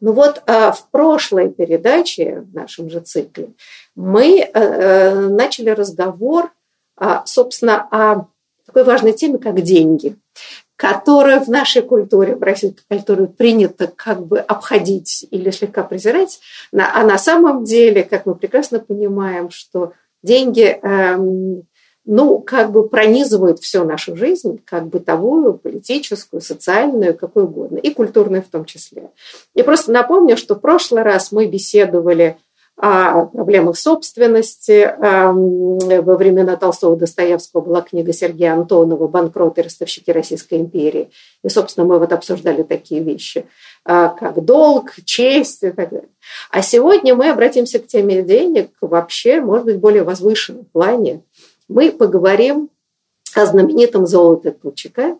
Ну вот а, в прошлой передаче, в нашем же цикле, мы э, э, начали разговор, а, собственно, о такой важной теме, как деньги, которую в нашей культуре, в российской культуре принято как бы обходить или слегка презирать, а на самом деле, как мы прекрасно понимаем, что деньги эм, ну, как бы пронизывают всю нашу жизнь, как бытовую, политическую, социальную, какую угодно, и культурную в том числе. И просто напомню, что в прошлый раз мы беседовали о проблемах собственности. Во времена Толстого Достоевского была книга Сергея Антонова «Банкроты и ростовщики Российской империи». И, собственно, мы вот обсуждали такие вещи, а, как долг, честь и так далее. А сегодня мы обратимся к теме денег вообще, может быть, более возвышенном плане, мы поговорим о знаменитом золоте Колчака,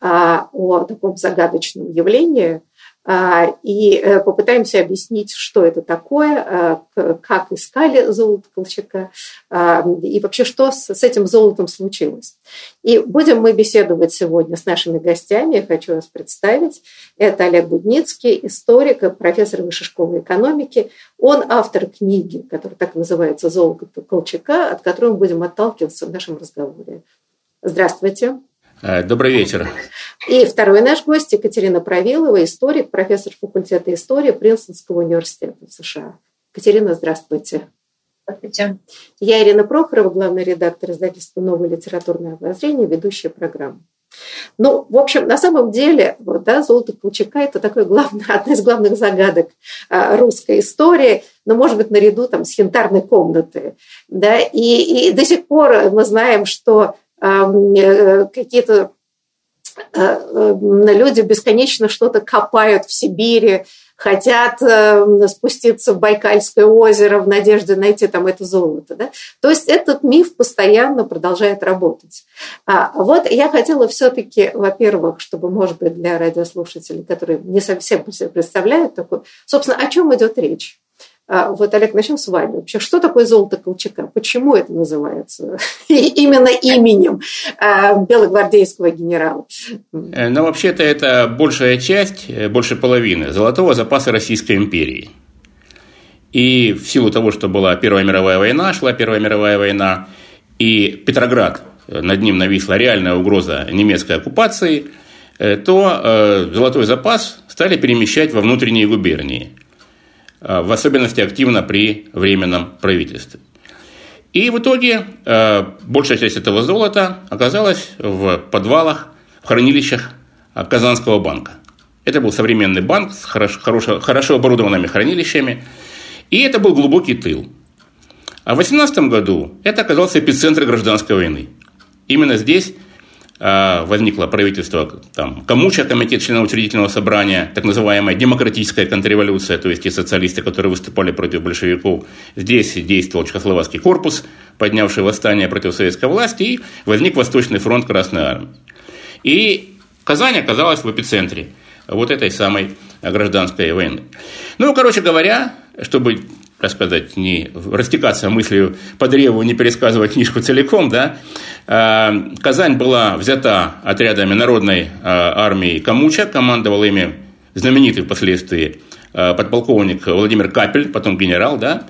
а, о таком загадочном явлении, и э, попытаемся объяснить, что это такое, а, как искали золото Колчака и вообще, что с этим золотом случилось. И будем мы беседовать сегодня с нашими гостями. Я хочу вас представить. Это Олег Будницкий, историк, профессор высшей школы экономики. Он автор книги, которая так называется «Золото Колчака», от которой мы будем отталкиваться в нашем разговоре. Здравствуйте. Э, добрый вечер. И второй наш гость Екатерина Правилова, историк, профессор факультета истории Принстонского университета в США. Екатерина, здравствуйте. Здравствуйте. Я Ирина Прохорова, главный редактор издательства «Новое литературное обозрение», ведущая программы. Ну, в общем, на самом деле, вот, да, золото Колчака – это такой главный, одна из главных загадок а, русской истории, но, может быть, наряду там, с янтарной комнатой. Да, и, и до сих пор мы знаем, что какие-то э, э, люди бесконечно что-то копают в Сибири, хотят спуститься в Байкальское озеро в надежде найти там это золото. Да? То есть этот миф постоянно продолжает работать. А вот я хотела все-таки, во-первых, чтобы, может быть, для радиослушателей, которые не совсем представляют такое, собственно, о чем идет речь. А, вот, Олег, начнем с вами. Вообще, что такое золото Колчака? Почему это называется именно именем а, белогвардейского генерала? Э, ну, вообще-то это большая часть, э, больше половины золотого запаса Российской империи. И в силу того, что была Первая мировая война, шла Первая мировая война, и Петроград, э, над ним нависла реальная угроза немецкой оккупации, то золотой запас стали перемещать во внутренние губернии – в особенности активно при временном правительстве. И в итоге э, большая часть этого золота оказалась в подвалах, в хранилищах э, Казанского банка. Это был современный банк с хорошо, хорошо, оборудованными хранилищами, и это был глубокий тыл. А в 18 году это оказался эпицентр гражданской войны. Именно здесь возникло правительство там, Камуча, комитет членов учредительного собрания, так называемая демократическая контрреволюция, то есть те социалисты, которые выступали против большевиков. Здесь действовал Чехословацкий корпус, поднявший восстание против советской власти, и возник Восточный фронт Красной Армии. И Казань оказалась в эпицентре вот этой самой гражданской войны. Ну, короче говоря, чтобы так сказать, не растекаться мыслью по древу, не пересказывать книжку целиком, да, а, Казань была взята отрядами народной а, армии Камуча, командовал ими знаменитый впоследствии а, подполковник Владимир Капель, потом генерал, да,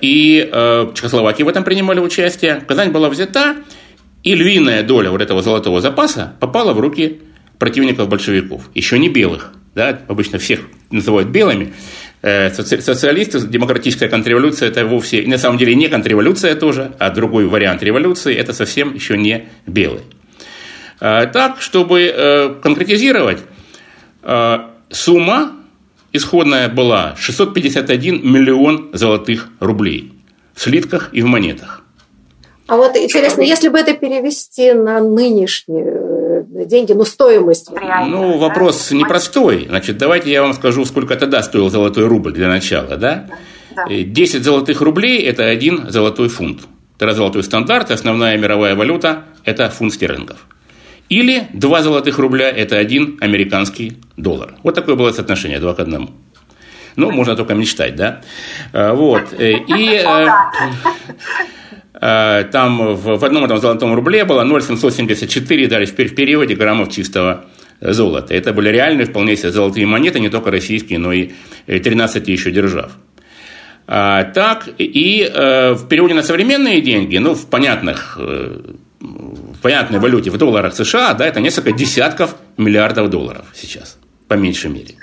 и Чехословакии в этом принимали участие. Казань была взята, и львиная доля вот этого золотого запаса попала в руки противников большевиков, еще не белых, да, обычно всех называют белыми, Э, социалисты, демократическая контрреволюция – это вовсе, на самом деле, не контрреволюция тоже, а другой вариант революции – это совсем еще не белый. Э, так, чтобы э, конкретизировать, сумма исходная была 651 миллион золотых рублей в слитках и в монетах. А вот интересно, если бы это перевести на нынешние деньги, ну, стоимость. Ну, вопрос да? непростой. Значит, давайте я вам скажу, сколько тогда стоил золотой рубль для начала, да? да. 10 э, золотых рублей – это один золотой фунт. Тогда золотой стандарт, основная мировая валюта – это фунт стерлингов. Или 2 золотых рубля – это один американский доллар. Вот такое было соотношение, 2 к 1. Ну, можно только мечтать, да? Э, вот. Э, и там в, в одном этом золотом рубле было 0,774 даже в переводе граммов чистого золота. Это были реальные вполне себе золотые монеты, не только российские, но и 13 еще держав. А, так, и э, в переводе на современные деньги, ну, в понятных э, в понятной валюте, в долларах США, да, это несколько десятков миллиардов долларов сейчас, по меньшей мере.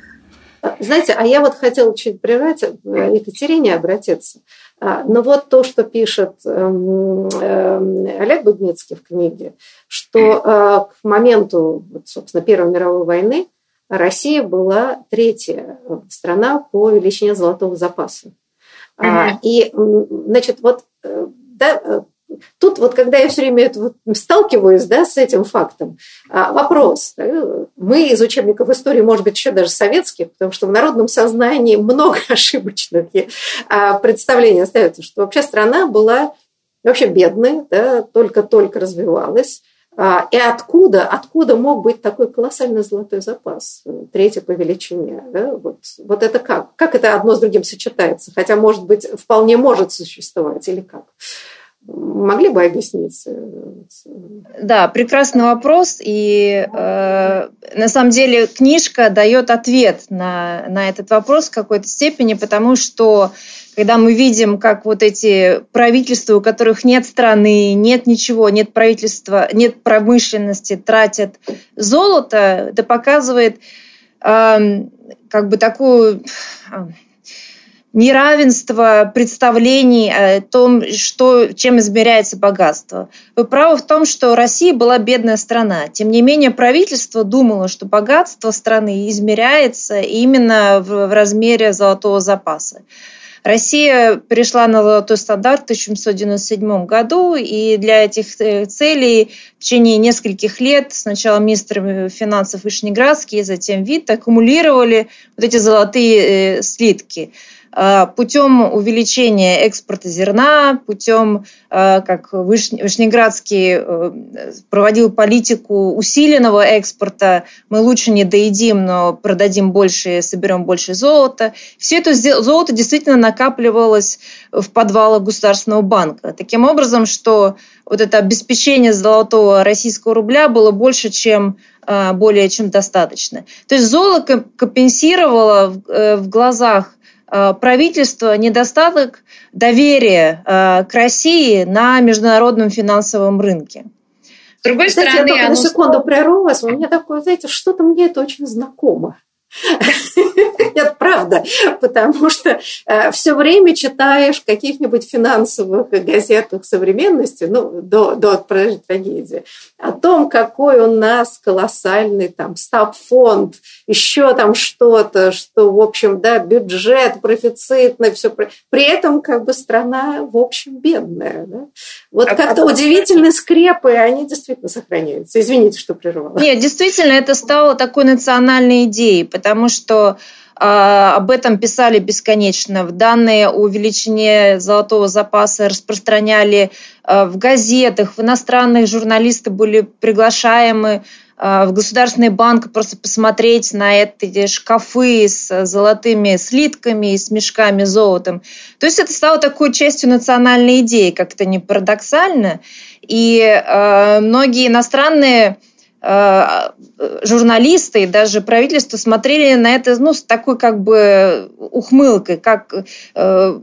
Знаете, а я вот хотела чуть прервать, Екатерине обратиться. А, но вот то, что пишет эм, эм, Олег Будницкий в книге, что а, к моменту, собственно, Первой мировой войны Россия была третья страна по величине золотого запаса. Mm-hmm. И, значит, вот э, да, э, Тут вот, когда я все время это вот сталкиваюсь да, с этим фактом, а, вопрос. Мы из учебников истории, может быть, еще даже советских, потому что в народном сознании много ошибочных а, представлений остается, что вообще страна была вообще бедной, да, только-только развивалась. А, и откуда, откуда мог быть такой колоссальный золотой запас, третий по величине? Да? Вот, вот это как? Как это одно с другим сочетается? Хотя, может быть, вполне может существовать или как? Могли бы объяснить? Да, прекрасный вопрос. И э, на самом деле книжка дает ответ на, на этот вопрос в какой-то степени, потому что когда мы видим, как вот эти правительства, у которых нет страны, нет ничего, нет правительства, нет промышленности, тратят золото, это показывает э, как бы такую неравенство представлений о том, что, чем измеряется богатство. Вы правы в том, что Россия была бедная страна. Тем не менее, правительство думало, что богатство страны измеряется именно в, в размере золотого запаса. Россия перешла на золотой стандарт в 1797 году, и для этих э, целей в течение нескольких лет сначала министр финансов Вишнеградский, затем ВИТ аккумулировали вот эти золотые э, слитки – путем увеличения экспорта зерна, путем, э, как Вышнеградский э, проводил политику усиленного экспорта, мы лучше не доедим, но продадим больше, соберем больше золота. Все это золото действительно накапливалось в подвалах Государственного банка. Таким образом, что вот это обеспечение золотого российского рубля было больше, чем более чем достаточно. То есть золото компенсировало в глазах Э, правительства недостаток доверия э, к России на международном финансовом рынке. С другой Кстати, стороны, я только оно... на секунду прерву вас. У меня такое, знаете, что-то мне это очень знакомо. Нет, правда, потому что э, все время читаешь в каких-нибудь финансовых газетах современности, ну, до, до трагедии, о том, какой у нас колоссальный там стаб-фонд, еще там что-то, что, в общем, да, бюджет профицитный, все. При этом как бы страна, в общем, бедная. Да? Вот а, как-то а, удивительные скрепы, они действительно сохраняются. Извините, что прервала. Нет, действительно, это стало такой национальной идеей, потому что а, об этом писали бесконечно. В Данные о величине золотого запаса распространяли а, в газетах, в иностранных журналисты были приглашаемы а, в Государственный банк просто посмотреть на эти шкафы с золотыми слитками и с мешками золотом. То есть это стало такой частью национальной идеи, как это не парадоксально. И многие иностранные журналисты и даже правительство смотрели на это ну, с такой как бы ухмылкой, как э,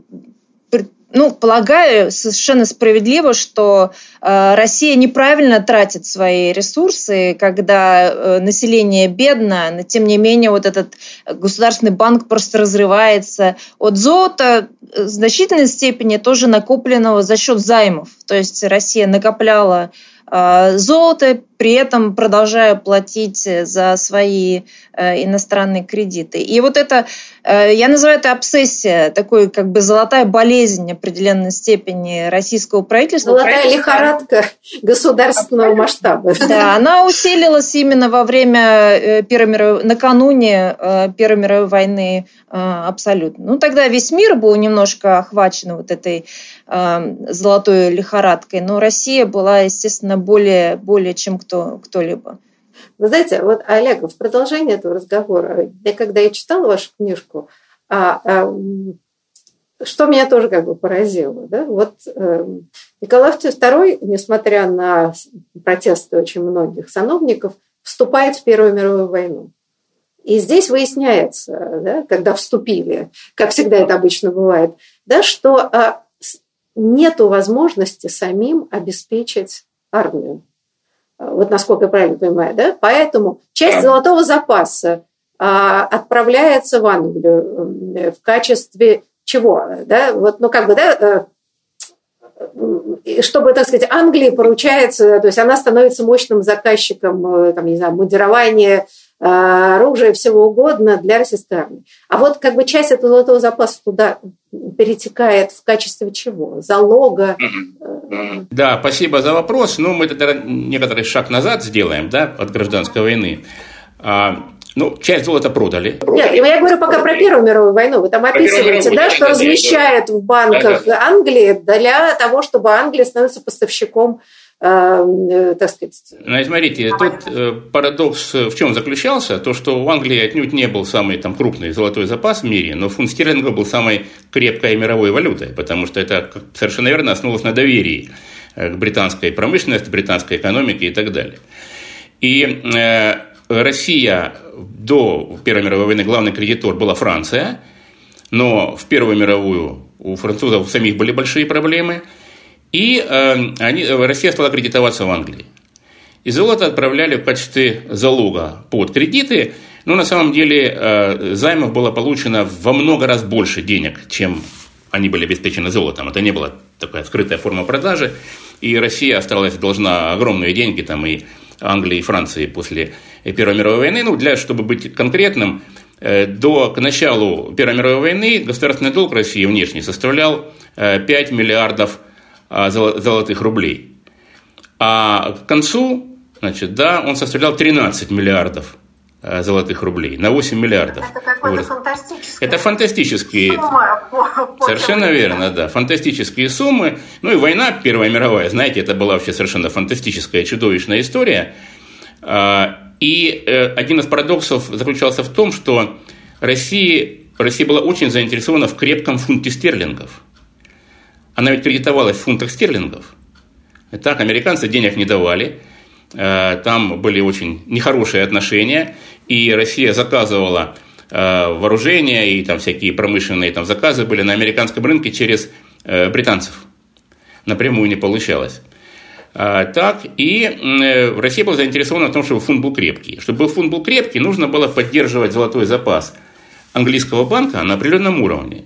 ну, полагаю, совершенно справедливо, что э, Россия неправильно тратит свои ресурсы, когда э, население бедно, но тем не менее вот этот государственный банк просто разрывается от золота э, в значительной степени тоже накопленного за счет займов. То есть Россия накопляла э, золото, при этом продолжая платить за свои э, иностранные кредиты. И вот это Э, я называю это обсессия, такой как бы золотая болезнь определенной степени российского правительства. Золотая лихорадка государственного масштаба. Да, она усилилась именно во время э, Первой мировой, накануне э, Первой мировой войны абсолютно. Ну, тогда весь мир был немножко охвачен вот этой золотой лихорадкой, но Россия была, естественно, более, более чем кто, кто-либо. Вы знаете, вот, Олег, в продолжение этого разговора, я когда я читала вашу книжку, а, а, что меня тоже как бы поразило, да, вот э, Николай II, несмотря на протесты очень многих сановников, вступает в Первую мировую войну. И здесь выясняется, да, когда вступили, как всегда это обычно бывает, да, что а, нет возможности самим обеспечить армию. Вот насколько я правильно понимаю, да? Поэтому часть золотого запаса а, отправляется в Англию в качестве чего? Да? Вот, ну, как бы, да, э, чтобы, так сказать, Англии поручается, то есть она становится мощным заказчиком, э, там, не знаю, модерования Э, оружия, всего угодно для российской армии. А вот как бы часть этого золотого запаса туда перетекает в качестве чего? Залога? Да, спасибо за вопрос. Ну, мы тогда некоторый шаг назад сделаем, да, от гражданской войны. А, ну, часть золота продали. Нет, я говорю пока про Первую мировую войну. Вы там описываете, да, что размещают в банках Англии для того, чтобы Англия становится поставщиком э, так сказать... Ну, смотрите, тут э, парадокс в чем заключался? То, что у Англии отнюдь не был самый там, крупный золотой запас в мире, но фунт стерлинга был самой крепкой мировой валютой, потому что это совершенно верно основывалось на доверии э, к британской промышленности, британской экономике и так далее. И э, Россия до Первой мировой войны главный кредитор была Франция, но в Первую мировую у французов самих были большие проблемы – и э, они, Россия стала кредитоваться в Англии. И золото отправляли в качестве залога под кредиты, но на самом деле э, займов было получено во много раз больше денег, чем они были обеспечены золотом. Это не была такая скрытая форма продажи. И Россия осталась должна огромные деньги там, и Англии и Франции после Первой мировой войны. Ну, для, чтобы быть конкретным, э, до, к началу Первой мировой войны государственный долг России внешний составлял 5 э, миллиардов золотых рублей. А к концу, значит, да, он составлял 13 миллиардов а, золотых рублей, на 8 миллиардов. Это какой-то фантастический. Это фантастические... Сумма, совершенно верно, да. Фантастические суммы. Ну и война Первая мировая, знаете, это была вообще совершенно фантастическая, чудовищная история. А, и э, один из парадоксов заключался в том, что Россия, Россия была очень заинтересована в крепком фунте стерлингов – она ведь кредитовалась в фунтах стерлингов. Так, американцы денег не давали, э, там были очень нехорошие отношения, и Россия заказывала э, вооружение и там всякие промышленные там заказы были на американском рынке через э, британцев. Напрямую не получалось. Так, и Россия была заинтересована в том, чтобы фунт был крепкий. Чтобы фунт был крепкий, нужно было поддерживать золотой запас английского банка на определенном уровне.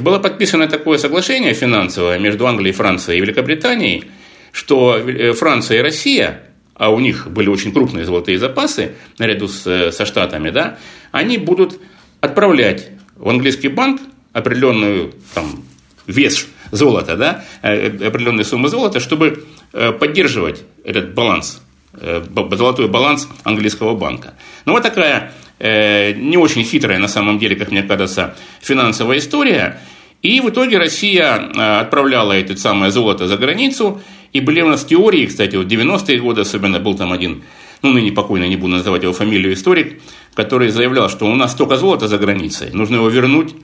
И было подписано такое соглашение финансовое между Англией, Францией и Великобританией, что э, Франция и Россия, а у них были очень крупные золотые запасы, наряду с, э, со Штатами, да, они будут отправлять в английский банк определенную там, вес золота, да, э, определенные суммы золота, чтобы поддерживать этот баланс, золотой баланс английского банка. Ну, вот такая не очень хитрая на самом деле, как мне кажется, финансовая история. И в итоге Россия э, отправляла это самое золото за границу. И были у нас теории, кстати, вот 90-е годы особенно был там один, ну, ныне покойно, не буду называть его фамилию, историк, который заявлял, что у нас столько золота за границей, нужно его вернуть,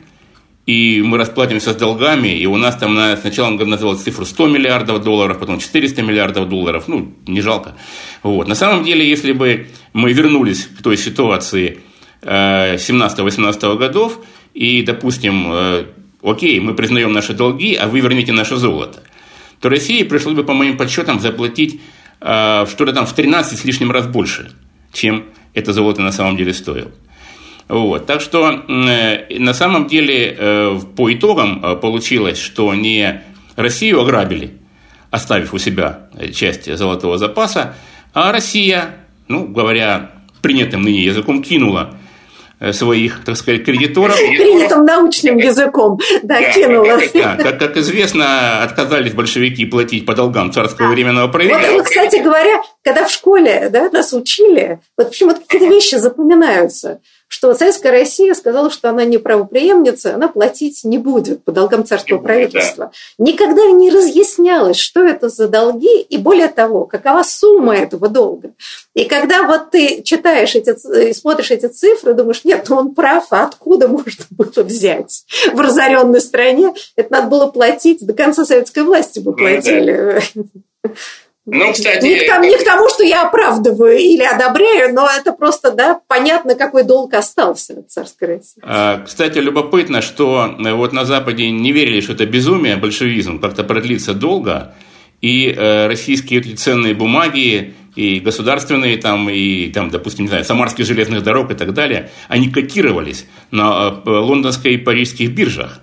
и мы расплатимся с долгами, и у нас там сначала он называл цифру 100 миллиардов долларов, потом 400 миллиардов долларов, ну, не жалко. Вот. На самом деле, если бы мы вернулись к той ситуации 17-18 э, годов, и, допустим, э, окей, мы признаем наши долги, а вы верните наше золото, то России пришлось бы, по моим подсчетам, заплатить э, что-то там в 13 с лишним раз больше, чем это золото на самом деле стоило. Вот. Так что на самом деле э, по итогам получилось, что не Россию ограбили, оставив у себя часть золотого запаса, а Россия, ну, говоря принятым ныне языком, кинула своих, так сказать, кредиторов. Принятым научным языком, да, кинула. Да, как, как известно, отказались большевики платить по долгам царского временного правительства. Вот, кстати говоря, когда в школе да, нас учили, вот почему-то какие-то вещи запоминаются – что советская Россия сказала, что она не правоприемница, она платить не будет по долгам царского правительства. Никогда не разъяснялось, что это за долги, и более того, какова сумма этого долга. И когда вот ты читаешь эти, смотришь эти цифры, думаешь, нет, ну он прав, а откуда можно было взять? В разоренной стране это надо было платить, до конца советской власти бы платили. Ну, кстати... Не к, тому, не к тому, что я оправдываю или одобряю, но это просто, да, понятно, какой долг остался от царской России. А, кстати, любопытно, что э, вот на Западе не верили, что это безумие, большевизм как-то продлится долго, и э, российские эти ценные бумаги, и государственные, там, и, там, допустим, не знаю, Самарских железных дорог и так далее, они котировались на э, лондонской и парижских биржах,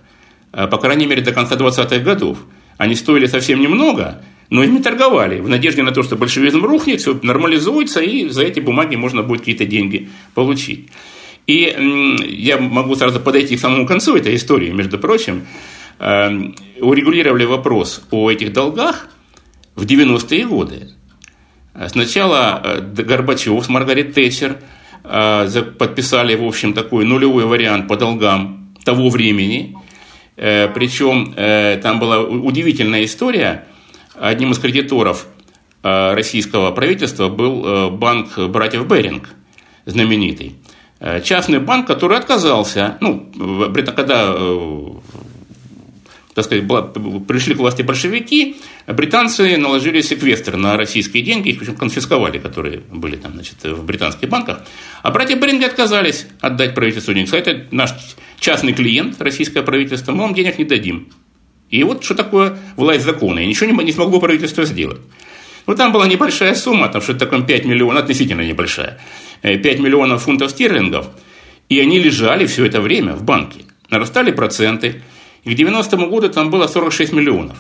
э, по крайней мере, до конца 20-х годов. Они стоили совсем немного, но ими торговали в надежде на то, что большевизм рухнет, все нормализуется, и за эти бумаги можно будет какие-то деньги получить. И я могу сразу подойти к самому концу этой истории, между прочим. Эм, урегулировали вопрос о этих долгах в 90-е годы. Сначала э, Горбачев с Маргарет Тэтчер э, подписали, в общем, такой нулевой вариант по долгам того времени. Э, Причем там была удивительная история – Одним из кредиторов э, российского правительства был э, банк братьев Беринг, знаменитый. Э, частный банк, который отказался, ну, когда так сказать, пришли к власти большевики, британцы наложили секвестр на российские деньги, их причем конфисковали, которые были там, значит, в британских банках. А братья Беринги отказались отдать правительству денег. Сказали, это наш частный клиент, российское правительство, мы вам денег не дадим. И вот что такое власть закона. И ничего не, смогло правительство сделать. Ну, там была небольшая сумма, там что-то такое 5 миллионов, относительно небольшая, 5 э, миллионов фунтов стерлингов, и они лежали все это время в банке. Нарастали проценты, и к 90-му году там было 46 миллионов.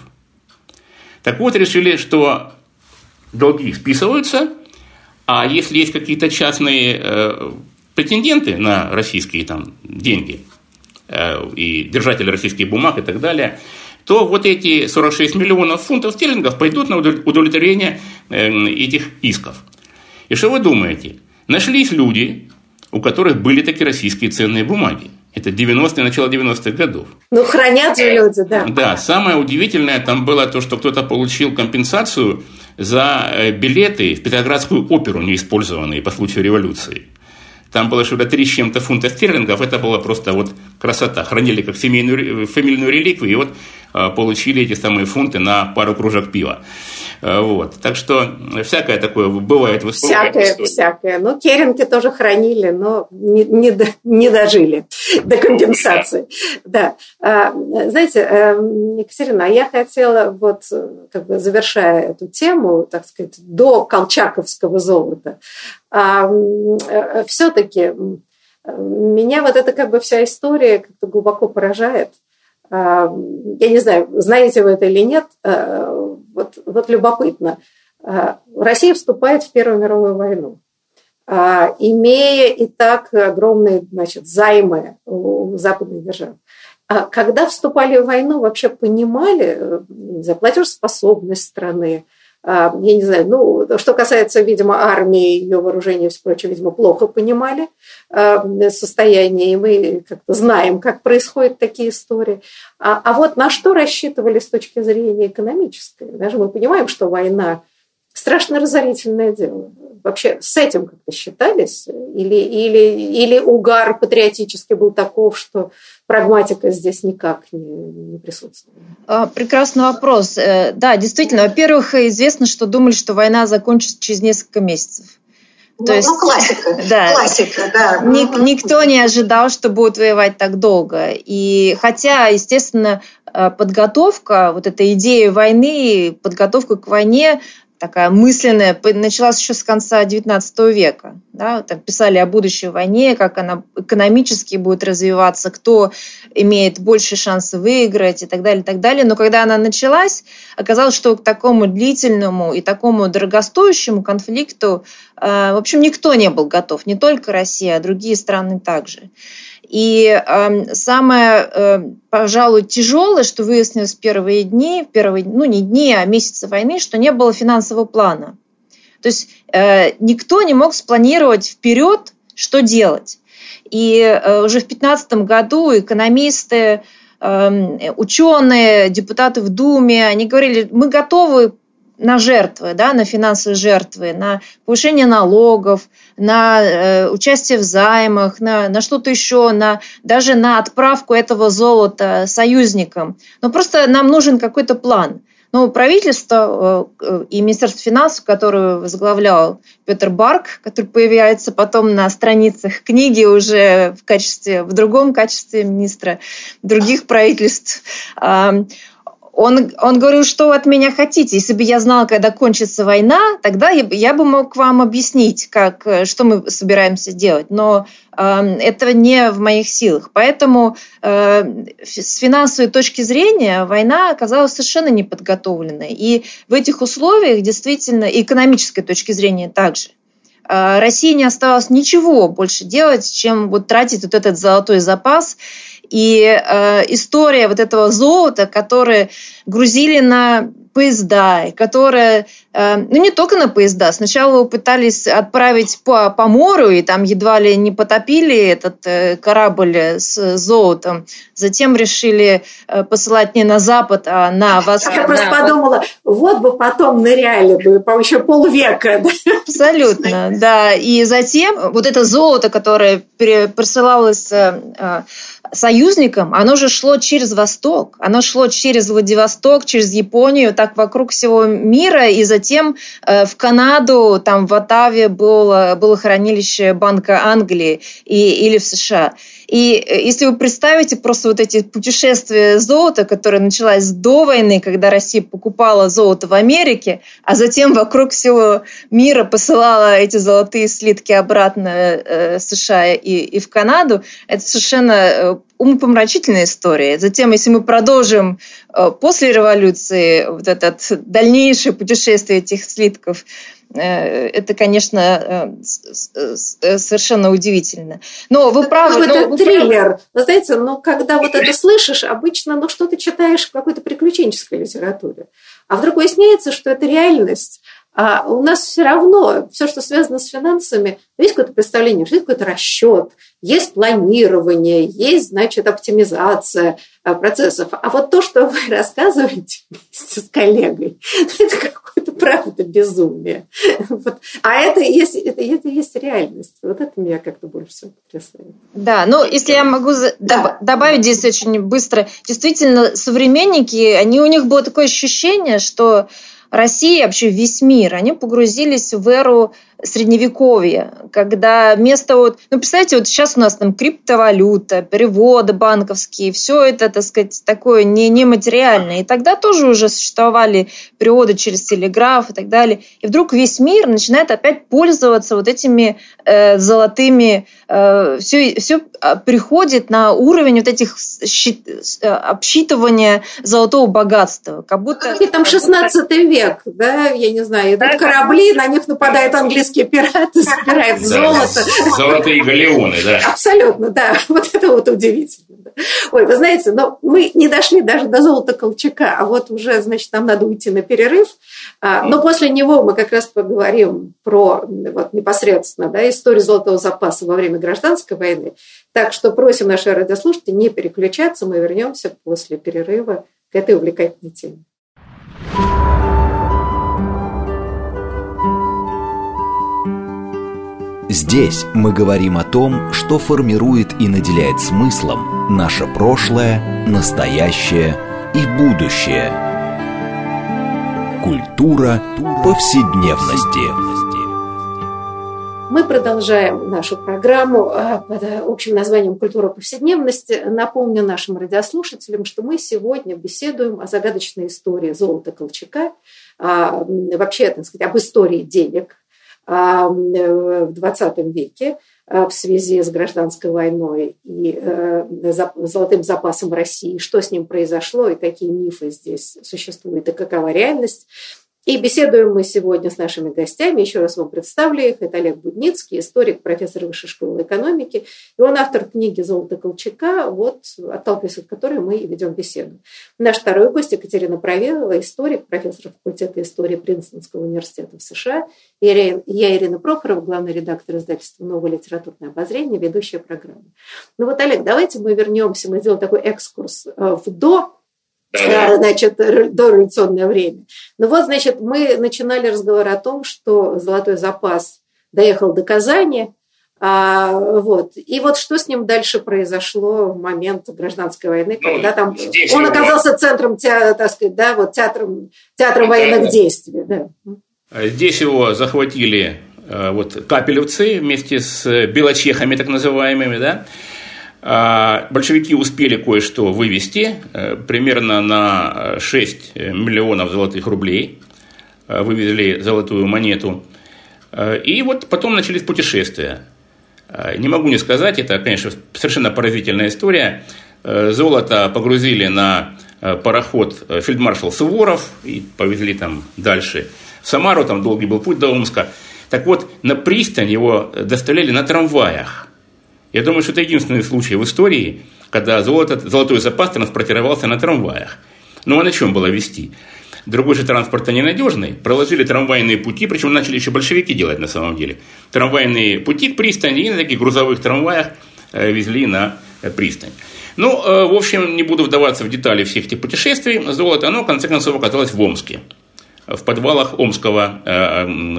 Так вот, решили, что долги списываются, а если есть какие-то частные э, претенденты на российские там, деньги э, и держатели российских бумаг и так далее – то вот эти 46 миллионов фунтов стерлингов пойдут на удовлетворение эм, этих исков. И что вы думаете? Нашлись люди, у которых были такие российские ценные бумаги. Это 90-е, начало 90-х годов. Ну, хранят же люди, да. Да, самое удивительное там было то, что кто-то получил компенсацию за э, билеты в Петроградскую оперу, неиспользованные по случаю революции. Там было что-то 3 с чем-то фунта стерлингов, это была просто вот красота. Хранили как семейную, фамильную реликвию, и вот Э, получили эти самые фунты на пару кружек пива. Э, вот. Так что всякое такое бывает в истории. Всякое, всякое. Ну, керенки тоже хранили, но не, не, не дожили до компенсации. Да. А, знаете, эм, Екатерина, я хотела, вот, как бы завершая эту тему, так сказать, до колчаковского золота, а, э, все-таки меня вот эта как бы вся история как-то глубоко поражает. А, я не знаю, знаете вы это или нет, а, вот, вот любопытно. А, Россия вступает в Первую мировую войну, имея и так огромные значит, займы у западных держав. Когда вступали в войну, вообще понимали э, платежеспособность страны, я не знаю, ну, что касается, видимо, армии, ее вооружения и все прочее, видимо, плохо понимали а, состояние, и мы как-то знаем, как происходят такие истории. А, а вот на что рассчитывали с точки зрения экономической? Даже мы понимаем, что война страшно разорительное дело. Вообще с этим как-то считались? Или, или, или угар патриотический был таков, что прагматика здесь никак не, не присутствует? А, прекрасный вопрос. Э, да, действительно, во-первых, известно, что думали, что война закончится через несколько месяцев. Ну, То есть, ну, классика, да, классика, да. Ник, никто не ожидал, что будут воевать так долго. И хотя, естественно, э, подготовка, вот эта идея войны, подготовка к войне такая мысленная, началась еще с конца XIX века. Да? Там писали о будущей войне, как она экономически будет развиваться, кто имеет больше шансы выиграть и так далее, и так далее. Но когда она началась, оказалось, что к такому длительному и такому дорогостоящему конфликту, э, в общем, никто не был готов, не только Россия, а другие страны также. И э, самое, э, пожалуй, тяжелое, что выяснилось в первые дни, в первые, ну не дни, а месяцы войны, что не было финансового плана. То есть э, никто не мог спланировать вперед, что делать. И уже в 2015 году экономисты, ученые, депутаты в Думе, они говорили, мы готовы на жертвы, да, на финансовые жертвы, на повышение налогов, на э, участие в займах, на, на что-то еще, на, даже на отправку этого золота союзникам. Но просто нам нужен какой-то план. Но правительство э, и Министерство финансов, которое возглавлял Петр Барк, который появляется потом на страницах книги уже в качестве, в другом качестве министра других правительств, он, он говорил, что вы от меня хотите. Если бы я знал, когда кончится война, тогда я, я бы мог вам объяснить, как, э, что мы собираемся делать. Но э, это не в моих силах. Поэтому э, с финансовой точки зрения война оказалась совершенно неподготовленной. И в этих условиях действительно, и экономической точки зрения также, э, России не оставалось ничего больше делать, чем вот тратить вот этот золотой запас и э, история вот этого золота, которое грузили на поезда, которые, э, ну не только на поезда, сначала его пытались отправить по, по морю, и там едва ли не потопили этот э, корабль с золотом. Затем решили э, посылать не на запад, а на восток. Я просто подумала, вот бы потом ныряли бы, по еще полвека. Да? Абсолютно, да. И затем вот это золото, которое присылалось союзникам, оно же шло через Восток, оно шло через Владивосток, через Японию, так вокруг всего мира, и затем э, в Канаду, там в Оттаве было, было хранилище Банка Англии и, или в США. И э, если вы представите просто вот эти путешествия золота, которые началась до войны, когда Россия покупала золото в Америке, а затем вокруг всего мира посылала эти золотые слитки обратно э, США и, и в Канаду, это совершенно э, умопомрачительная история. Затем, если мы продолжим после революции вот это дальнейшее путешествие этих слитков Э, это, конечно, э, э, совершенно удивительно. Но вы правы. Это ну, триллер. Правы. Вы знаете, но когда вот это слышишь, обычно ну, что-то читаешь в какой-то приключенческой литературе. А вдруг выясняется, что это реальность. А у нас все равно все, что связано с финансами, есть какое-то представление, есть какой-то расчет, есть планирование, есть, значит, оптимизация процессов. А вот то, что вы рассказываете вместе с коллегой, это какое-то правда безумие. Вот. А это есть, это, это есть реальность. Вот это меня как-то больше всего потрясает. Да, ну если я могу да. добавить здесь очень быстро. Действительно, современники, они, у них было такое ощущение, что Россия, вообще весь мир, они погрузились в эру средневековья, когда вместо вот, ну, представьте, вот сейчас у нас там криптовалюта, переводы банковские, все это, так сказать, такое не, нематериальное. И тогда тоже уже существовали переводы через телеграф и так далее. И вдруг весь мир начинает опять пользоваться вот этими э, золотыми, э, все, все а, приходит на уровень вот этих щит, э, обсчитывания золотого богатства, как будто... Там 16 век, да, я не знаю, идут корабли, на них нападают английские русские пираты собирают золото. Золотые галеоны, да. Абсолютно, да. Вот это вот удивительно. Ой, вы знаете, но мы не дошли даже до золота Колчака, а вот уже, значит, нам надо уйти на перерыв. А, но после него мы как раз поговорим про вот, непосредственно да, историю золотого запаса во время гражданской войны. Так что просим наши радиослушатели не переключаться, мы вернемся после перерыва к этой увлекательной теме. Здесь мы говорим о том, что формирует и наделяет смыслом наше прошлое, настоящее и будущее. Культура повседневности. Мы продолжаем нашу программу э, под общим названием «Культура повседневности». Напомню нашим радиослушателям, что мы сегодня беседуем о загадочной истории золота Колчака, а, вообще, так сказать, об истории денег а, в 20 веке а, в связи с гражданской войной и э, золотым запасом России, что с ним произошло и какие мифы здесь существуют и какова реальность. И беседуем мы сегодня с нашими гостями. Еще раз вам представлю их. Это Олег Будницкий, историк, профессор Высшей школы экономики. И он автор книги «Золото Колчака», вот, отталкиваясь от которой мы и ведем беседу. Наш второй гость Екатерина Провелова, историк, профессор факультета истории Принстонского университета в США. И я Ирина Прохорова, главный редактор издательства «Новое литературное обозрение», ведущая программы. Ну вот, Олег, давайте мы вернемся, мы сделаем такой экскурс э, в до да. значит, дореволюционное время. Ну вот, значит, мы начинали разговор о том, что золотой запас доехал до Казани, а, вот. И вот что с ним дальше произошло в момент гражданской войны, ну, когда там он оказался центром, так сказать, да, вот театром, театром военных действий. Да. Здесь его захватили э, вот капелевцы вместе с белочехами так называемыми, да, а, большевики успели кое-что вывести, э, примерно на 6 миллионов золотых рублей, э, вывезли золотую монету. Э, и вот потом начались путешествия. Не могу не сказать, это, конечно, совершенно поразительная история. Золото погрузили на пароход фельдмаршал Суворов и повезли там дальше в Самару, там долгий был путь до Омска. Так вот, на пристань его доставляли на трамваях – я думаю, что это единственный случай в истории, когда золото, золотой запас транспортировался на трамваях. Ну а на чем было вести? Другой же транспорт ненадежный. Проложили трамвайные пути, причем начали еще большевики делать на самом деле. Трамвайные пути к пристани и на таких грузовых трамваях э, везли на э, пристань. Ну, э, в общем, не буду вдаваться в детали всех этих путешествий. Золото, оно, в конце концов, оказалось в Омске. В подвалах Омского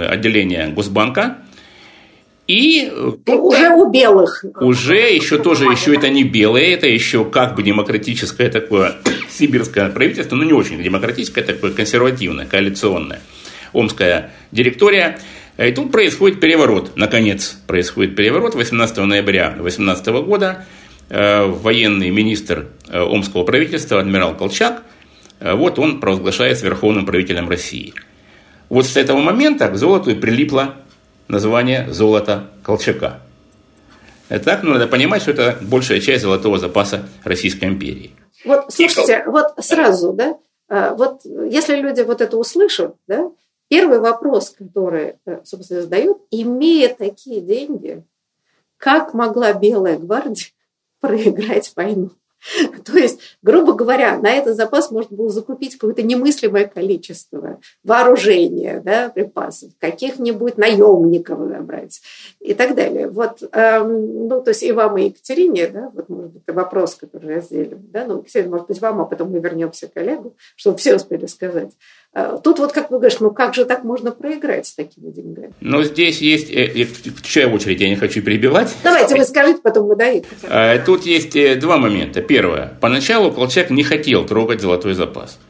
отделения Госбанка. И уже у белых. Уже еще тоже, еще это не белые, это еще как бы демократическое такое сибирское правительство, но не очень демократическое, такое консервативное, коалиционное. Омская директория. И тут происходит переворот. Наконец происходит переворот. 18 ноября 2018 года э, военный министр э, Омского правительства, адмирал Колчак, э, вот он провозглашается верховным правителем России. Вот с этого момента к золоту и прилипло название золота Колчака. Так, ну, надо понимать, что это большая часть золотого запаса Российской империи. Вот, слушайте, вот сразу, да, а, вот если люди вот это услышат, да, первый вопрос, который, э, собственно, задают, имея такие деньги, как могла Белая гвардия проиграть войну? То есть, грубо говоря, на этот запас можно было закупить какое-то немыслимое количество вооружения, да, припасов, каких-нибудь наемников набрать и так далее. Вот, эм, ну, то есть и вам, и Екатерине, да, вот, может быть, вопрос, который разделим, да, ну, Екатерина, может быть, вам, а потом мы вернемся к Олегу, чтобы все успели сказать. Э, тут вот, как вы говорите, ну как же так можно проиграть с такими деньгами? Но здесь есть, э, в чья очередь, я не хочу перебивать. Давайте вы скажите, потом мы даем. Э, тут есть два момента. Первое. Поначалу Колчак не хотел трогать золотой запас.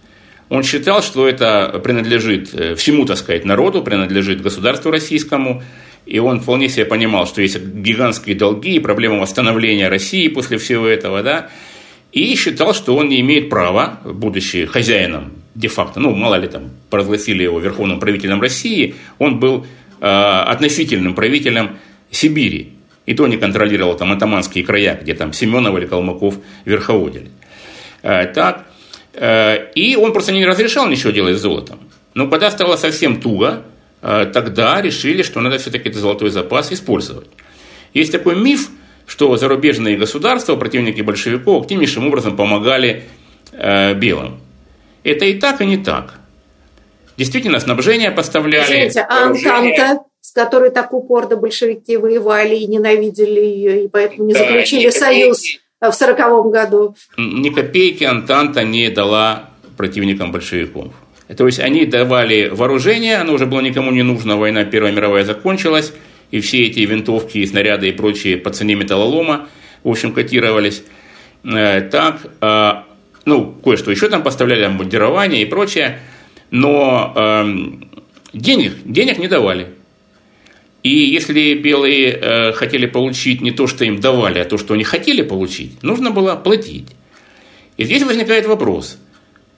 Он считал, что это принадлежит всему, так сказать, народу, принадлежит государству российскому. И он вполне себе понимал, что есть гигантские долги и проблема восстановления России после всего этого, да. И считал, что он не имеет права, будучи хозяином де-факто, ну, мало ли там, провозгласили его верховным правителем России, он был э, относительным правителем Сибири. И то не контролировал там атаманские края, где там Семенов или Калмыков верховодили. Э, так, э, и он просто не разрешал ничего делать с золотом. Но когда стало совсем туго, э, тогда решили, что надо все-таки этот золотой запас использовать. Есть такой миф, что зарубежные государства, противники большевиков, активнейшим образом помогали э, белым. Это и так, и не так. Действительно, снабжение поставляли. Извините, а Антанта, с которой так упорно большевики воевали и ненавидели ее, и поэтому не да, заключили союз в сороковом году. Ни копейки Антанта не дала противникам большевиков. То есть они давали вооружение, оно уже было никому не нужно, война Первая мировая закончилась, и все эти винтовки, и снаряды и прочие по цене металлолома, в общем, котировались. Э, так, а ну, кое-что еще там поставляли, обмундирование и прочее, но э, денег, денег не давали. И если белые э, хотели получить не то, что им давали, а то, что они хотели получить, нужно было платить. И здесь возникает вопрос.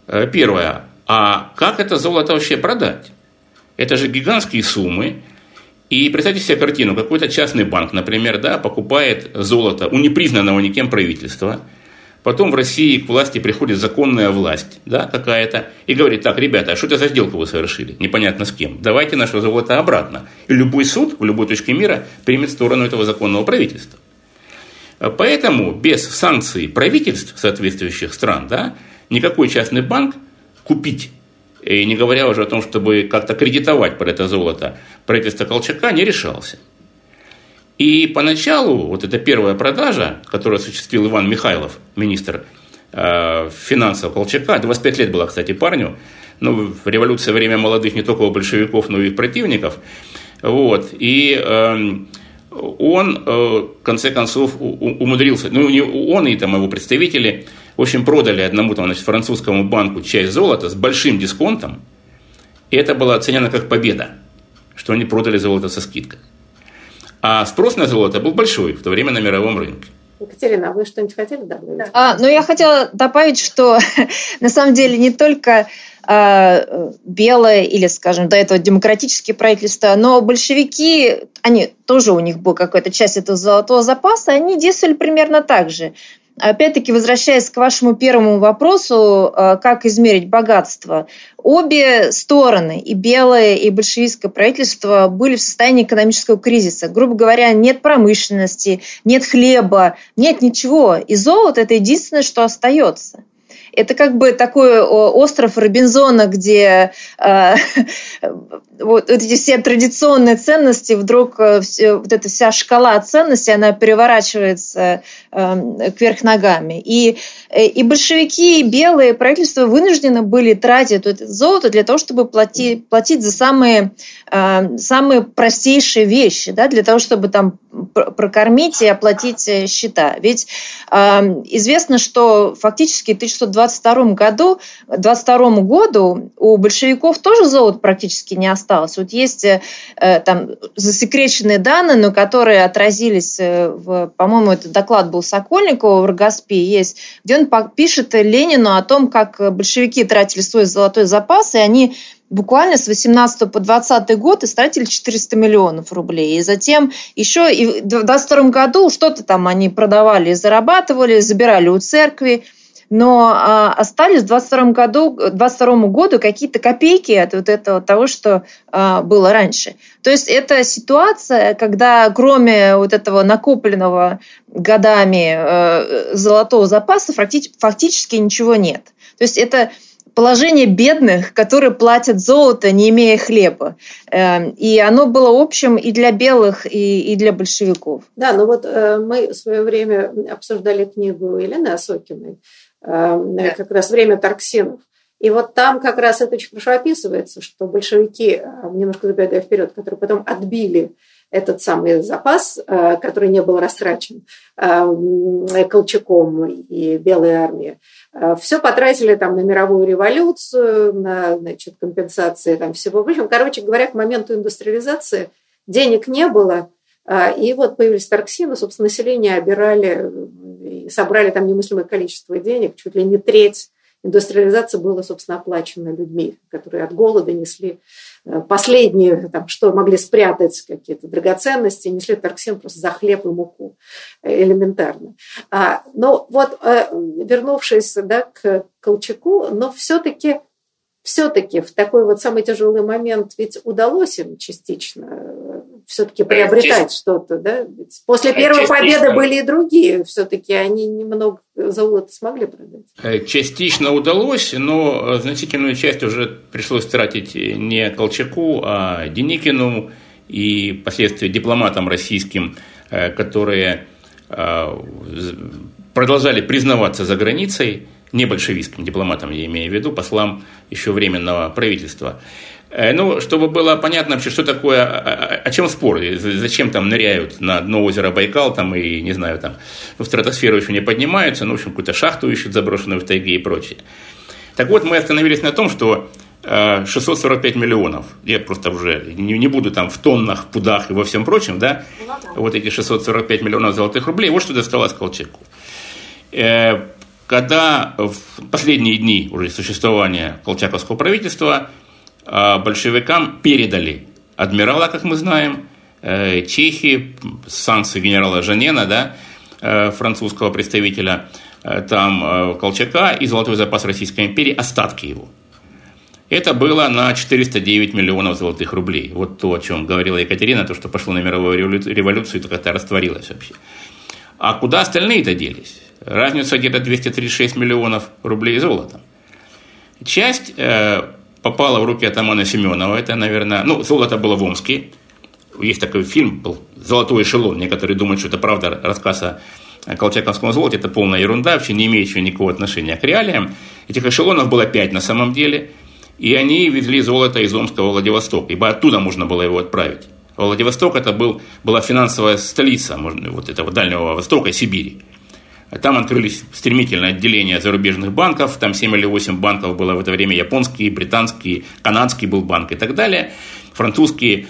Э, первое. А как это золото вообще продать? Это же гигантские суммы. И представьте себе картину. Какой-то частный банк, например, да, покупает золото у непризнанного никем правительства – Потом в России к власти приходит законная власть да, какая-то и говорит, так, ребята, а что это за сделку вы совершили? Непонятно с кем. Давайте наше золото обратно. И любой суд в любой точке мира примет сторону этого законного правительства. Поэтому без санкций правительств соответствующих стран да, никакой частный банк купить, и не говоря уже о том, чтобы как-то кредитовать под это золото, правительство Колчака не решался. И поначалу вот эта первая продажа, которую осуществил Иван Михайлов, министр э, финансов Колчака, 25 лет была, кстати, парню, ну, революция время молодых не только у большевиков, но и противников, вот, и э, он, в конце концов, умудрился, ну, он и там его представители, в общем, продали одному там, значит, французскому банку часть золота с большим дисконтом, и это было оценено как победа, что они продали золото со скидкой. А спрос на золото был большой в то время на мировом рынке. Екатерина, а вы что-нибудь хотели добавить? А, ну, я хотела добавить, что на самом деле не только э, белое или, скажем, до этого демократические правительства, но большевики, они тоже у них была какая-то часть этого золотого запаса, они действовали примерно так же. Опять-таки, возвращаясь к вашему первому вопросу, э, как измерить богатство, обе стороны, и белое, и большевистское правительство, были в состоянии экономического кризиса. Грубо говоря, нет промышленности, нет хлеба, нет ничего. И золото – это единственное, что остается – это как бы такой остров Робинзона, где э, вот эти все традиционные ценности, вдруг э, все, вот эта вся шкала ценностей, она переворачивается э, кверх ногами. И, э, и большевики, и белые правительства вынуждены были тратить это золото для того, чтобы платить, платить за самые, э, самые простейшие вещи, да, для того, чтобы там прокормить и оплатить э, счета. Ведь э, известно, что фактически в 1922 году, 22 году у большевиков тоже золота практически не осталось. Вот есть э, там засекреченные данные, но которые отразились, э, в, по-моему, этот доклад был Сокольникова в Рогоспе, есть, где он пишет Ленину о том, как большевики тратили свой золотой запас, и они буквально с 18 по 20 год истратили 400 миллионов рублей. И затем еще и в 22 году что-то там они продавали, зарабатывали, забирали у церкви. Но а, остались в 22 году, 22 году какие-то копейки от вот этого того, что а, было раньше. То есть это ситуация, когда кроме вот этого накопленного годами а, золотого запаса фактически ничего нет. То есть это положение бедных, которые платят золото, не имея хлеба. Эм, и оно было общим и для белых, и, и для большевиков. Да, ну вот э, мы в свое время обсуждали книгу Елены Осокиной, эм, как раз «Время торксинов». И вот там как раз это очень хорошо описывается, что большевики, э, немножко забегая вперед, которые потом отбили этот самый запас, э, который не был растрачен Колчаком и Белой армией, Э, Все потратили там на мировую революцию, на значит, компенсации там всего. В общем, короче говоря, к моменту индустриализации денег не было, э, и вот появились торксины, собственно, население обирали собрали там немыслимое количество денег, чуть ли не треть индустриализации была, собственно, оплачена людьми, которые от голода несли Э, последние, там, что могли спрятать какие-то драгоценности, несли торксин просто за хлеб и муку э, элементарно. А, но вот э, вернувшись да, к Колчаку, но все-таки все-таки в такой вот самый тяжелый момент ведь удалось им частично все-таки приобретать что-то, да? Ведь после первой частично. победы были и другие, все-таки они немного золота смогли продать. Э, частично удалось, но значительную часть уже пришлось тратить не Колчаку, а Деникину и впоследствии дипломатам российским, э, которые э, продолжали признаваться за границей, не большевистским дипломатам, я имею в виду, послам еще временного правительства. Э, ну, чтобы было понятно вообще, что такое, о, о чем спор, зачем там ныряют на дно озера Байкал, там и, не знаю, там в стратосферу еще не поднимаются, ну, в общем, какую-то шахту ищут, заброшенную в тайге и прочее. Так вот, мы остановились на том, что 645 миллионов. Я просто уже не, не буду там в тоннах, пудах и во всем прочем, да, вот эти 645 миллионов золотых рублей, вот что досталось Колчаку. Когда в последние дни уже существования колчаковского правительства большевикам передали адмирала, как мы знаем, Чехии, санкции генерала Жанена, да, французского представителя, там Колчака и золотой запас Российской империи, остатки его – это было на 409 миллионов золотых рублей. Вот то, о чем говорила Екатерина, то, что пошло на мировую революцию, то как-то растворилось вообще. А куда остальные-то делись? Разница где-то 236 миллионов рублей золота. Часть э, попала в руки атамана Семенова. Это, наверное, ну, золото было в Омске. Есть такой фильм, был «Золотой эшелон». Некоторые думают, что это правда рассказ о колчаковском золоте. Это полная ерунда, вообще не имеющая никакого отношения к реалиям. Этих эшелонов было пять на самом деле – и они везли золото из Омска в Владивосток, ибо оттуда можно было его отправить. Владивосток это был, была финансовая столица можно, вот этого Дальнего Востока, Сибири. Там открылись стремительно отделения зарубежных банков, там 7 или 8 банков было в это время, японские, британские, канадский был банк и так далее, французские.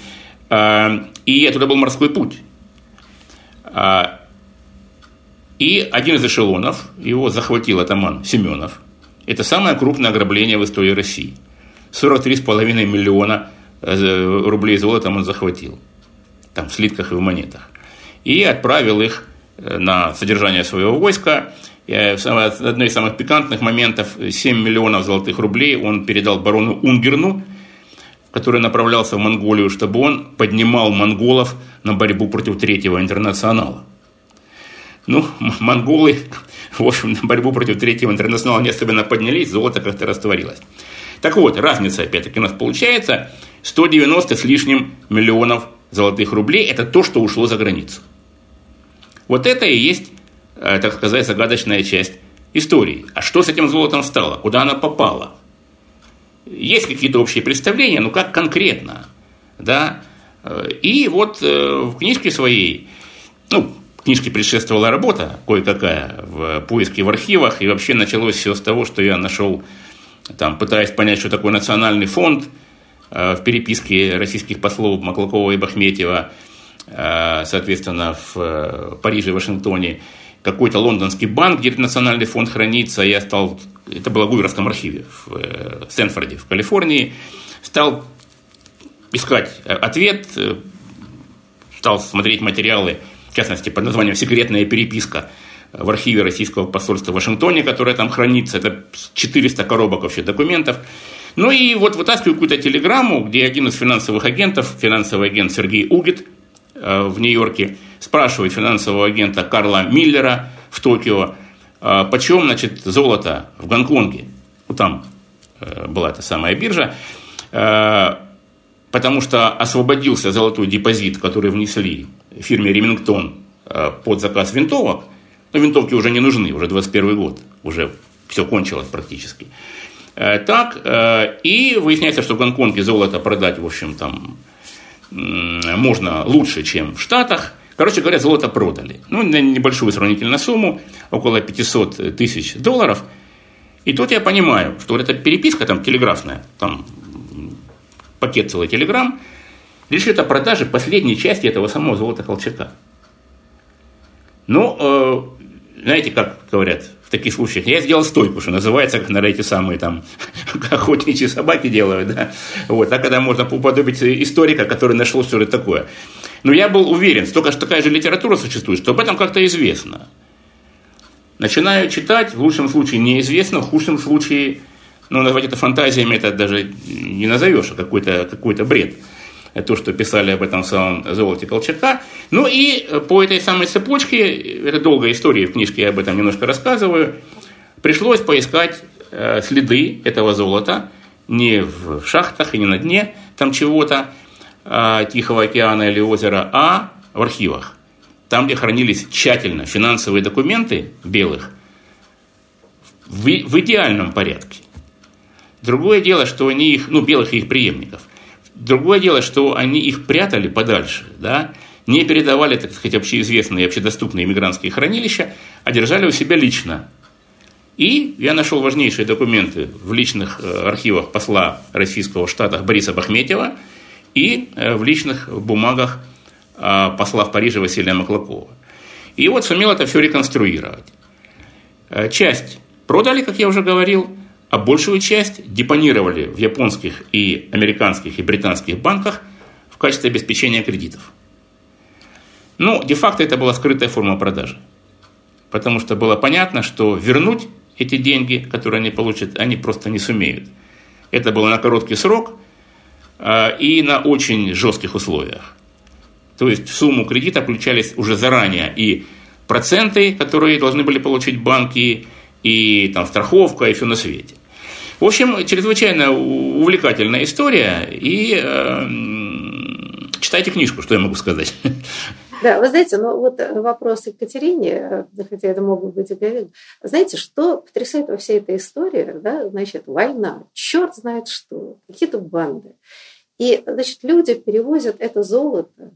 А, и оттуда был морской путь. А, и один из эшелонов, его захватил атаман Семенов. Это самое крупное ограбление в истории России – 43,5 миллиона э, рублей золотом он захватил. Там в слитках и в монетах. И отправил их на содержание своего войска. И э, одно из самых пикантных моментов, 7 миллионов золотых рублей он передал барону Унгерну, который направлялся в Монголию, чтобы он поднимал монголов на борьбу против третьего интернационала. Ну, монголы, в общем, на борьбу против третьего интернационала не особенно поднялись, золото как-то растворилось. Так вот, разница опять-таки у нас получается 190 с лишним миллионов золотых рублей. Это то, что ушло за границу. Вот это и есть, э, так сказать, загадочная часть истории. А что с этим золотом стало? Куда оно попало? Есть какие-то общие представления, но как конкретно? Да? Э, и вот э, в книжке своей, ну, книжке предшествовала работа кое-какая в поиске в архивах, и вообще началось все с того, что я нашел там, пытаясь понять, что такое национальный фонд в переписке российских послов Маклакова и Бахметьева, соответственно, в э, Париже и Вашингтоне, какой-то лондонский банк, где национальный фонд хранится, я стал, это было в Гуверском архиве в Стэнфорде, в Калифорнии, стал искать ответ, стал смотреть материалы, в частности, под названием «Секретная переписка» в архиве российского посольства в Вашингтоне, которое там хранится, это 400 коробок вообще документов. Ну и вот вытаскиваю какую-то телеграмму, где один из финансовых агентов, финансовый агент Сергей Угит э, в Нью-Йорке, спрашивает финансового агента Карла Миллера в Токио, э, почем, значит, золото в Гонконге. Ну, там э, была эта самая биржа, потому что освободился золотой депозит, который внесли фирме Ремингтон под заказ винтовок – но винтовки уже не нужны, уже 21 год, уже все кончилось практически. Э, так, э, и выясняется, что в Гонконге золото продать, в общем, там можно лучше, чем в Штатах. Короче говоря, золото продали. Ну, на небольшую сравнительную сумму, около 500 тысяч долларов. И тут я понимаю, что вот эта переписка там телеграфная, там пакет целый телеграмм, лишь это продажи последней части этого самого золота Колчака. Ну, э, знаете, как говорят в таких случаях, я сделал стойку, что называется, как на эти самые там охотничьи собаки делают, да, вот, а когда можно уподобить историка, который нашел, что это такое. Но я был уверен, столько же такая же литература существует, что об этом как-то известно. Начинаю читать, в лучшем случае неизвестно, в худшем случае, ну, назвать это фантазиями, это даже не назовешь, а какой-то какой бред то, что писали об этом самом золоте Колчака. Ну и по этой самой цепочке, это долгая история, в книжке я об этом немножко рассказываю, пришлось поискать э, следы этого золота не в шахтах и не на дне там чего-то Тихого океана или озера, а в архивах. Там, где хранились тщательно финансовые документы белых, в, в идеальном порядке. Другое дело, что они их, ну, белых и их преемников – Другое дело, что они их прятали подальше, да, не передавали, так сказать, общеизвестные и общедоступные иммигрантские хранилища, а держали у себя лично. И я нашел важнейшие документы в личных э, архивах посла российского штата Бориса Бахметьева и э, в личных бумагах э, посла в Париже Василия Маклакова. И вот сумел это все реконструировать. Часть продали, как я уже говорил, а большую часть депонировали в японских и американских и британских банках в качестве обеспечения кредитов. Ну, де-факто это была скрытая форма продажи. Потому что было понятно, что вернуть эти деньги, которые они получат, они просто не сумеют. Это было на короткий срок а, и на очень жестких условиях. То есть в сумму кредита включались уже заранее и проценты, которые должны были получить банки, и там страховка, и все на свете. В общем, чрезвычайно увлекательная история, и э, читайте книжку, что я могу сказать. Да, вы знаете, ну вот вопрос Екатерине, хотя это могут быть и Знаете, что потрясает во всей этой истории? Да? Значит, война, черт знает что, какие-то банды. И, значит, люди перевозят это золото,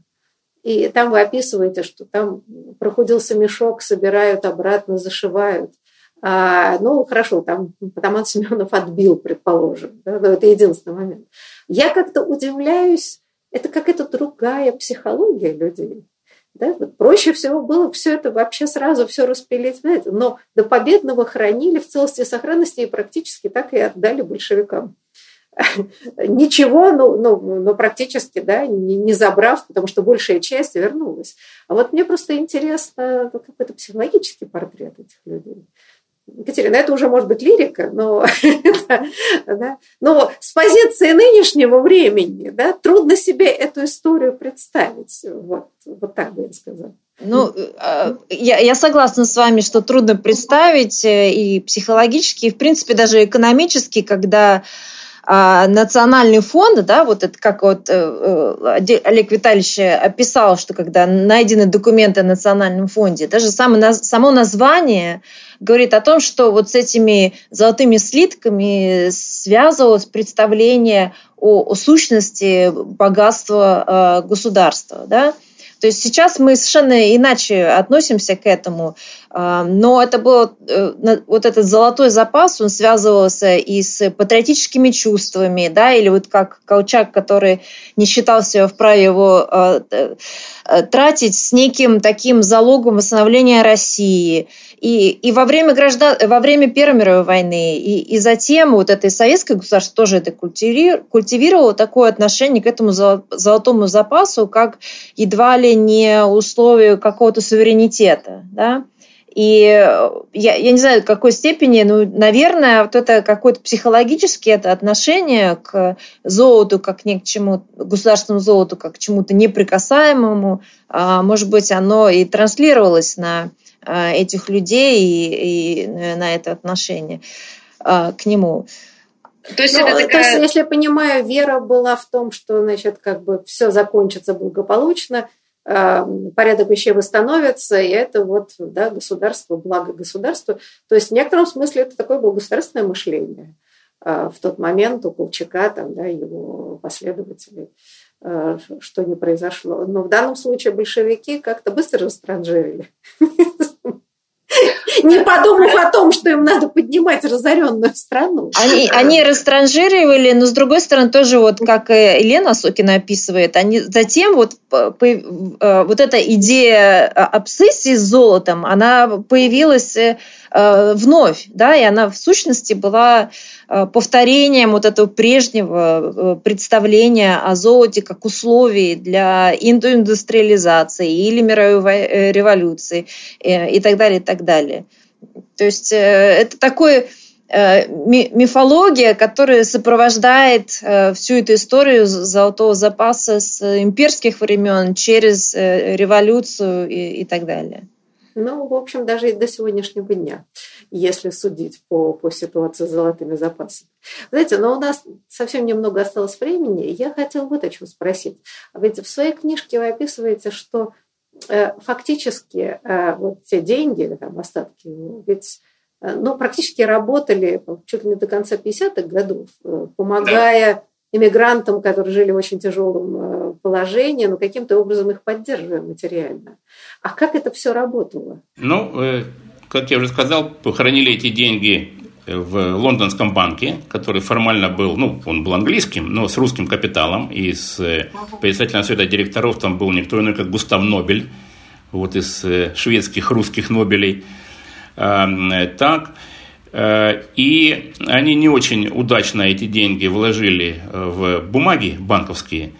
и там вы описываете, что там проходился мешок, собирают обратно, зашивают. А, ну, хорошо, там Потаман Семенов отбил, предположим. Да? Это единственный момент. Я как-то удивляюсь, это какая-то другая психология людей. Да? Вот проще всего было все это вообще сразу все распилить. Знаете? Но до победного хранили в целости и сохранности и практически так и отдали большевикам. Ничего, но, но, но практически да, не, не забрав, потому что большая часть вернулась. А вот мне просто интересно какой-то психологический портрет этих людей. Екатерина, это уже может быть лирика, но, да, но с позиции нынешнего времени да, трудно себе эту историю представить. Вот, вот так бы я сказала. Ну, э, я, я согласна с вами, что трудно представить э, и психологически, и, в принципе, даже экономически, когда а, национальный фонд, да, вот это как вот э, Олег Витальевич описал, что когда найдены документы о национальном фонде, даже само, само название говорит о том, что вот с этими золотыми слитками связывалось представление о, о сущности богатства э, государства. Да? То есть сейчас мы совершенно иначе относимся к этому, э, но это был э, вот этот золотой запас, он связывался и с патриотическими чувствами, да, или вот как Колчак, который не считал себя вправе его э, тратить с неким таким залогом восстановления России – и, и во, время граждан, во время Первой мировой войны, и, и затем вот это советское государство тоже это культивировало такое отношение к этому золотому запасу, как едва ли не условию какого-то суверенитета. Да? И я, я не знаю, в какой степени, ну, наверное, вот это какое-то психологическое это отношение к золоту, как ни к чему, государственному золоту, как к чему-то неприкасаемому, а, может быть, оно и транслировалось на Э, этих людей и, и на это отношение э, к нему. То есть, ну, это такая... то есть, если я понимаю, вера была в том, что, значит, как бы все закончится благополучно, э, порядок вещей восстановится, и это вот да, государство, благо государству. То есть в некотором смысле это такое было государственное мышление в тот момент у Колчака, там, да, его последователей. Э, что не произошло. Но в данном случае большевики как-то быстро растранжирили. Не подумав о том, что им надо поднимать разоренную страну. Они, они растранжировали, но с другой стороны тоже вот как Елена Сокина описывает, они затем вот, э, вот эта идея обсессии с золотом, она появилась э, вновь, да, и она в сущности была Э, повторением вот этого прежнего э, представления о золоте как условии для индустриализации или мировой э, революции и так далее, и так далее. То есть это такое мифология, которая сопровождает всю эту историю золотого запаса с имперских времен через революцию и, и так далее. Ну, в общем, даже и до сегодняшнего дня если судить по, по ситуации с золотыми запасами. Знаете, но у нас совсем немного осталось времени. Я хотела вот о чем спросить. Ведь в своей книжке вы описываете, что э, фактически э, вот те деньги, там, остатки, ведь э, ну, практически работали чуть ли не до конца 50-х годов, э, помогая иммигрантам, которые жили в очень тяжелом положении, но каким-то образом их поддерживая материально. А как это все работало? Ну, как я уже сказал, хранили эти деньги в лондонском банке, который формально был, ну, он был английским, но с русским капиталом, и с э, председателем совета директоров там был никто иной, как Густав Нобель, вот из э, шведских русских Нобелей. Так, э, и они не очень удачно эти деньги вложили в бумаги банковские,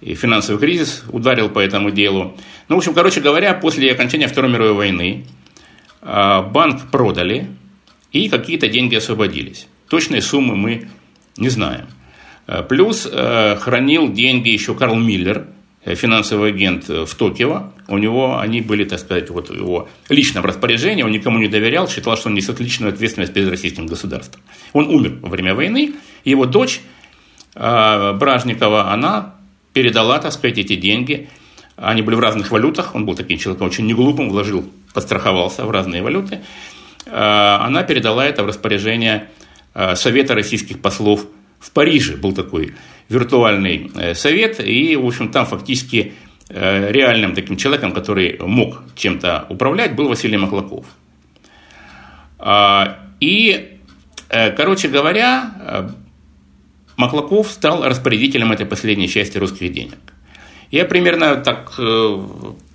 и финансовый кризис ударил по этому делу. Ну, в общем, короче говоря, после окончания Второй мировой войны банк продали, и какие-то деньги освободились. Точные суммы мы не знаем. Э, плюс э, хранил деньги еще Карл Миллер, э, финансовый агент в Токио. У него они были, так сказать, вот его личном распоряжении, он никому не доверял, считал, что он несет личную ответственность перед российским государством. Он умер во время войны, его дочь Бражникова, она передала, так сказать, эти деньги. Они были в разных валютах, он был таким человеком очень неглупым, вложил, подстраховался в разные валюты. Э, она передала это в распоряжение э, Совета российских послов в Париже. Был такой виртуальный э, совет, и, в общем, там фактически реальным таким человеком, который мог чем-то управлять, был Василий Маклаков. И, короче говоря, Маклаков стал распорядителем этой последней части русских денег. Я примерно так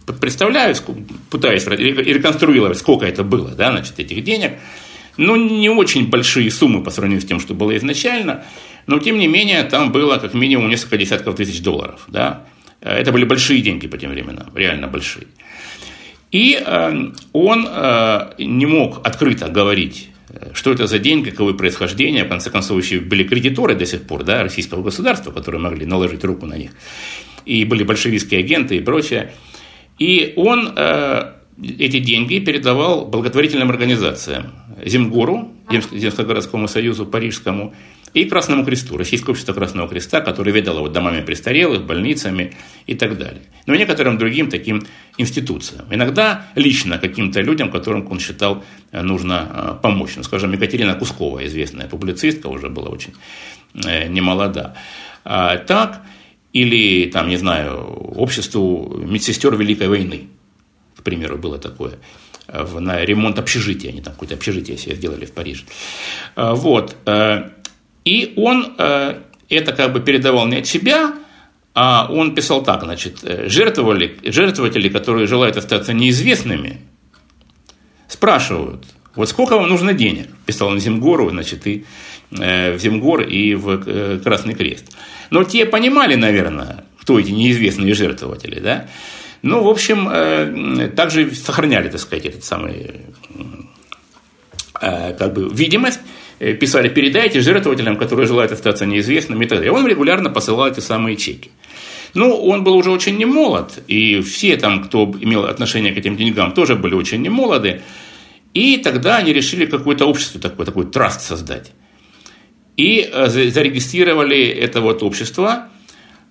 представляю, пытаюсь реконструировать, сколько это было, да, значит, этих денег. Ну, не очень большие суммы по сравнению с тем, что было изначально, но, тем не менее, там было как минимум несколько десятков тысяч долларов, да. Это были большие деньги по тем временам, реально большие. И э, он э, не мог открыто говорить, что это за деньги, каковы происхождение. В конце концов, еще были кредиторы до сих пор да, российского государства, которые могли наложить руку на них. И были большевистские агенты и прочее. И он э, эти деньги передавал благотворительным организациям. Земгору, Земско-городскому союзу парижскому, и Красному Кресту, Российское общество Красного Креста, которое ведало вот домами престарелых, больницами и так далее. Но и некоторым другим таким институциям. Иногда лично каким-то людям, которым он считал э, нужно э, помочь. Ну, скажем, Екатерина Кускова, известная публицистка, уже была очень немолода. А, так, или, там, не знаю, обществу медсестер Великой войны, к примеру, было такое, на ремонт общежития, они там какое-то общежитие себе сделали в Париже. А, вот. Э, и он э, это как бы передавал не от себя, а он писал так, значит, э, жертвовали, жертвователи, которые желают остаться неизвестными, спрашивают, вот сколько вам нужно денег? Писал он Земгору, значит, и в Земгор и в Красный Крест. Но те понимали, наверное, кто эти неизвестные жертвователи, да? Ну, в общем, э, также сохраняли, так сказать, этот самый, э, как бы, видимость, э, писали, передайте жертвователям, которые желают остаться неизвестными и так далее. Он регулярно посылал эти самые чеки. Ну, он был уже очень немолод, и все там, кто имел отношение к этим деньгам, тоже были очень немолоды. И тогда они решили какое-то общество такое, такой траст создать. И э, зарегистрировали это вот общество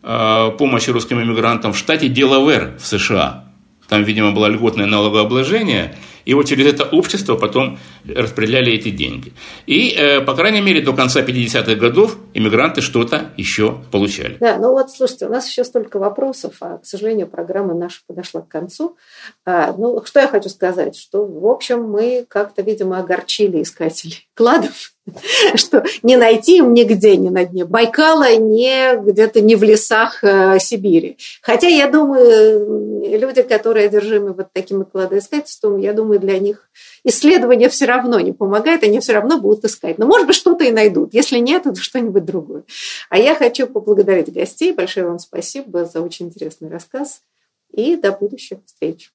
э, помощи русским иммигрантам в штате Делавер в США. Там, видимо, было льготное налогообложение – и вот через это общество потом распределяли эти деньги. И, э, по крайней мере, до конца 50-х годов иммигранты что-то еще получали. Да, ну вот, слушайте, у нас еще столько вопросов, а, к сожалению, программа наша подошла к концу. А, ну, что я хочу сказать, что, в общем, мы как-то, видимо, огорчили искателей кладов, что не найти им нигде, не на дне Байкала, не где-то не в лесах э, Сибири. Хотя, я думаю, люди, которые одержимы вот таким кладоискательством, я думаю, для них исследование все равно не помогает, они все равно будут искать. Но, может быть, что-то и найдут. Если нет, то что-нибудь другое. А я хочу поблагодарить гостей. Большое вам спасибо за очень интересный рассказ. И до будущих встреч.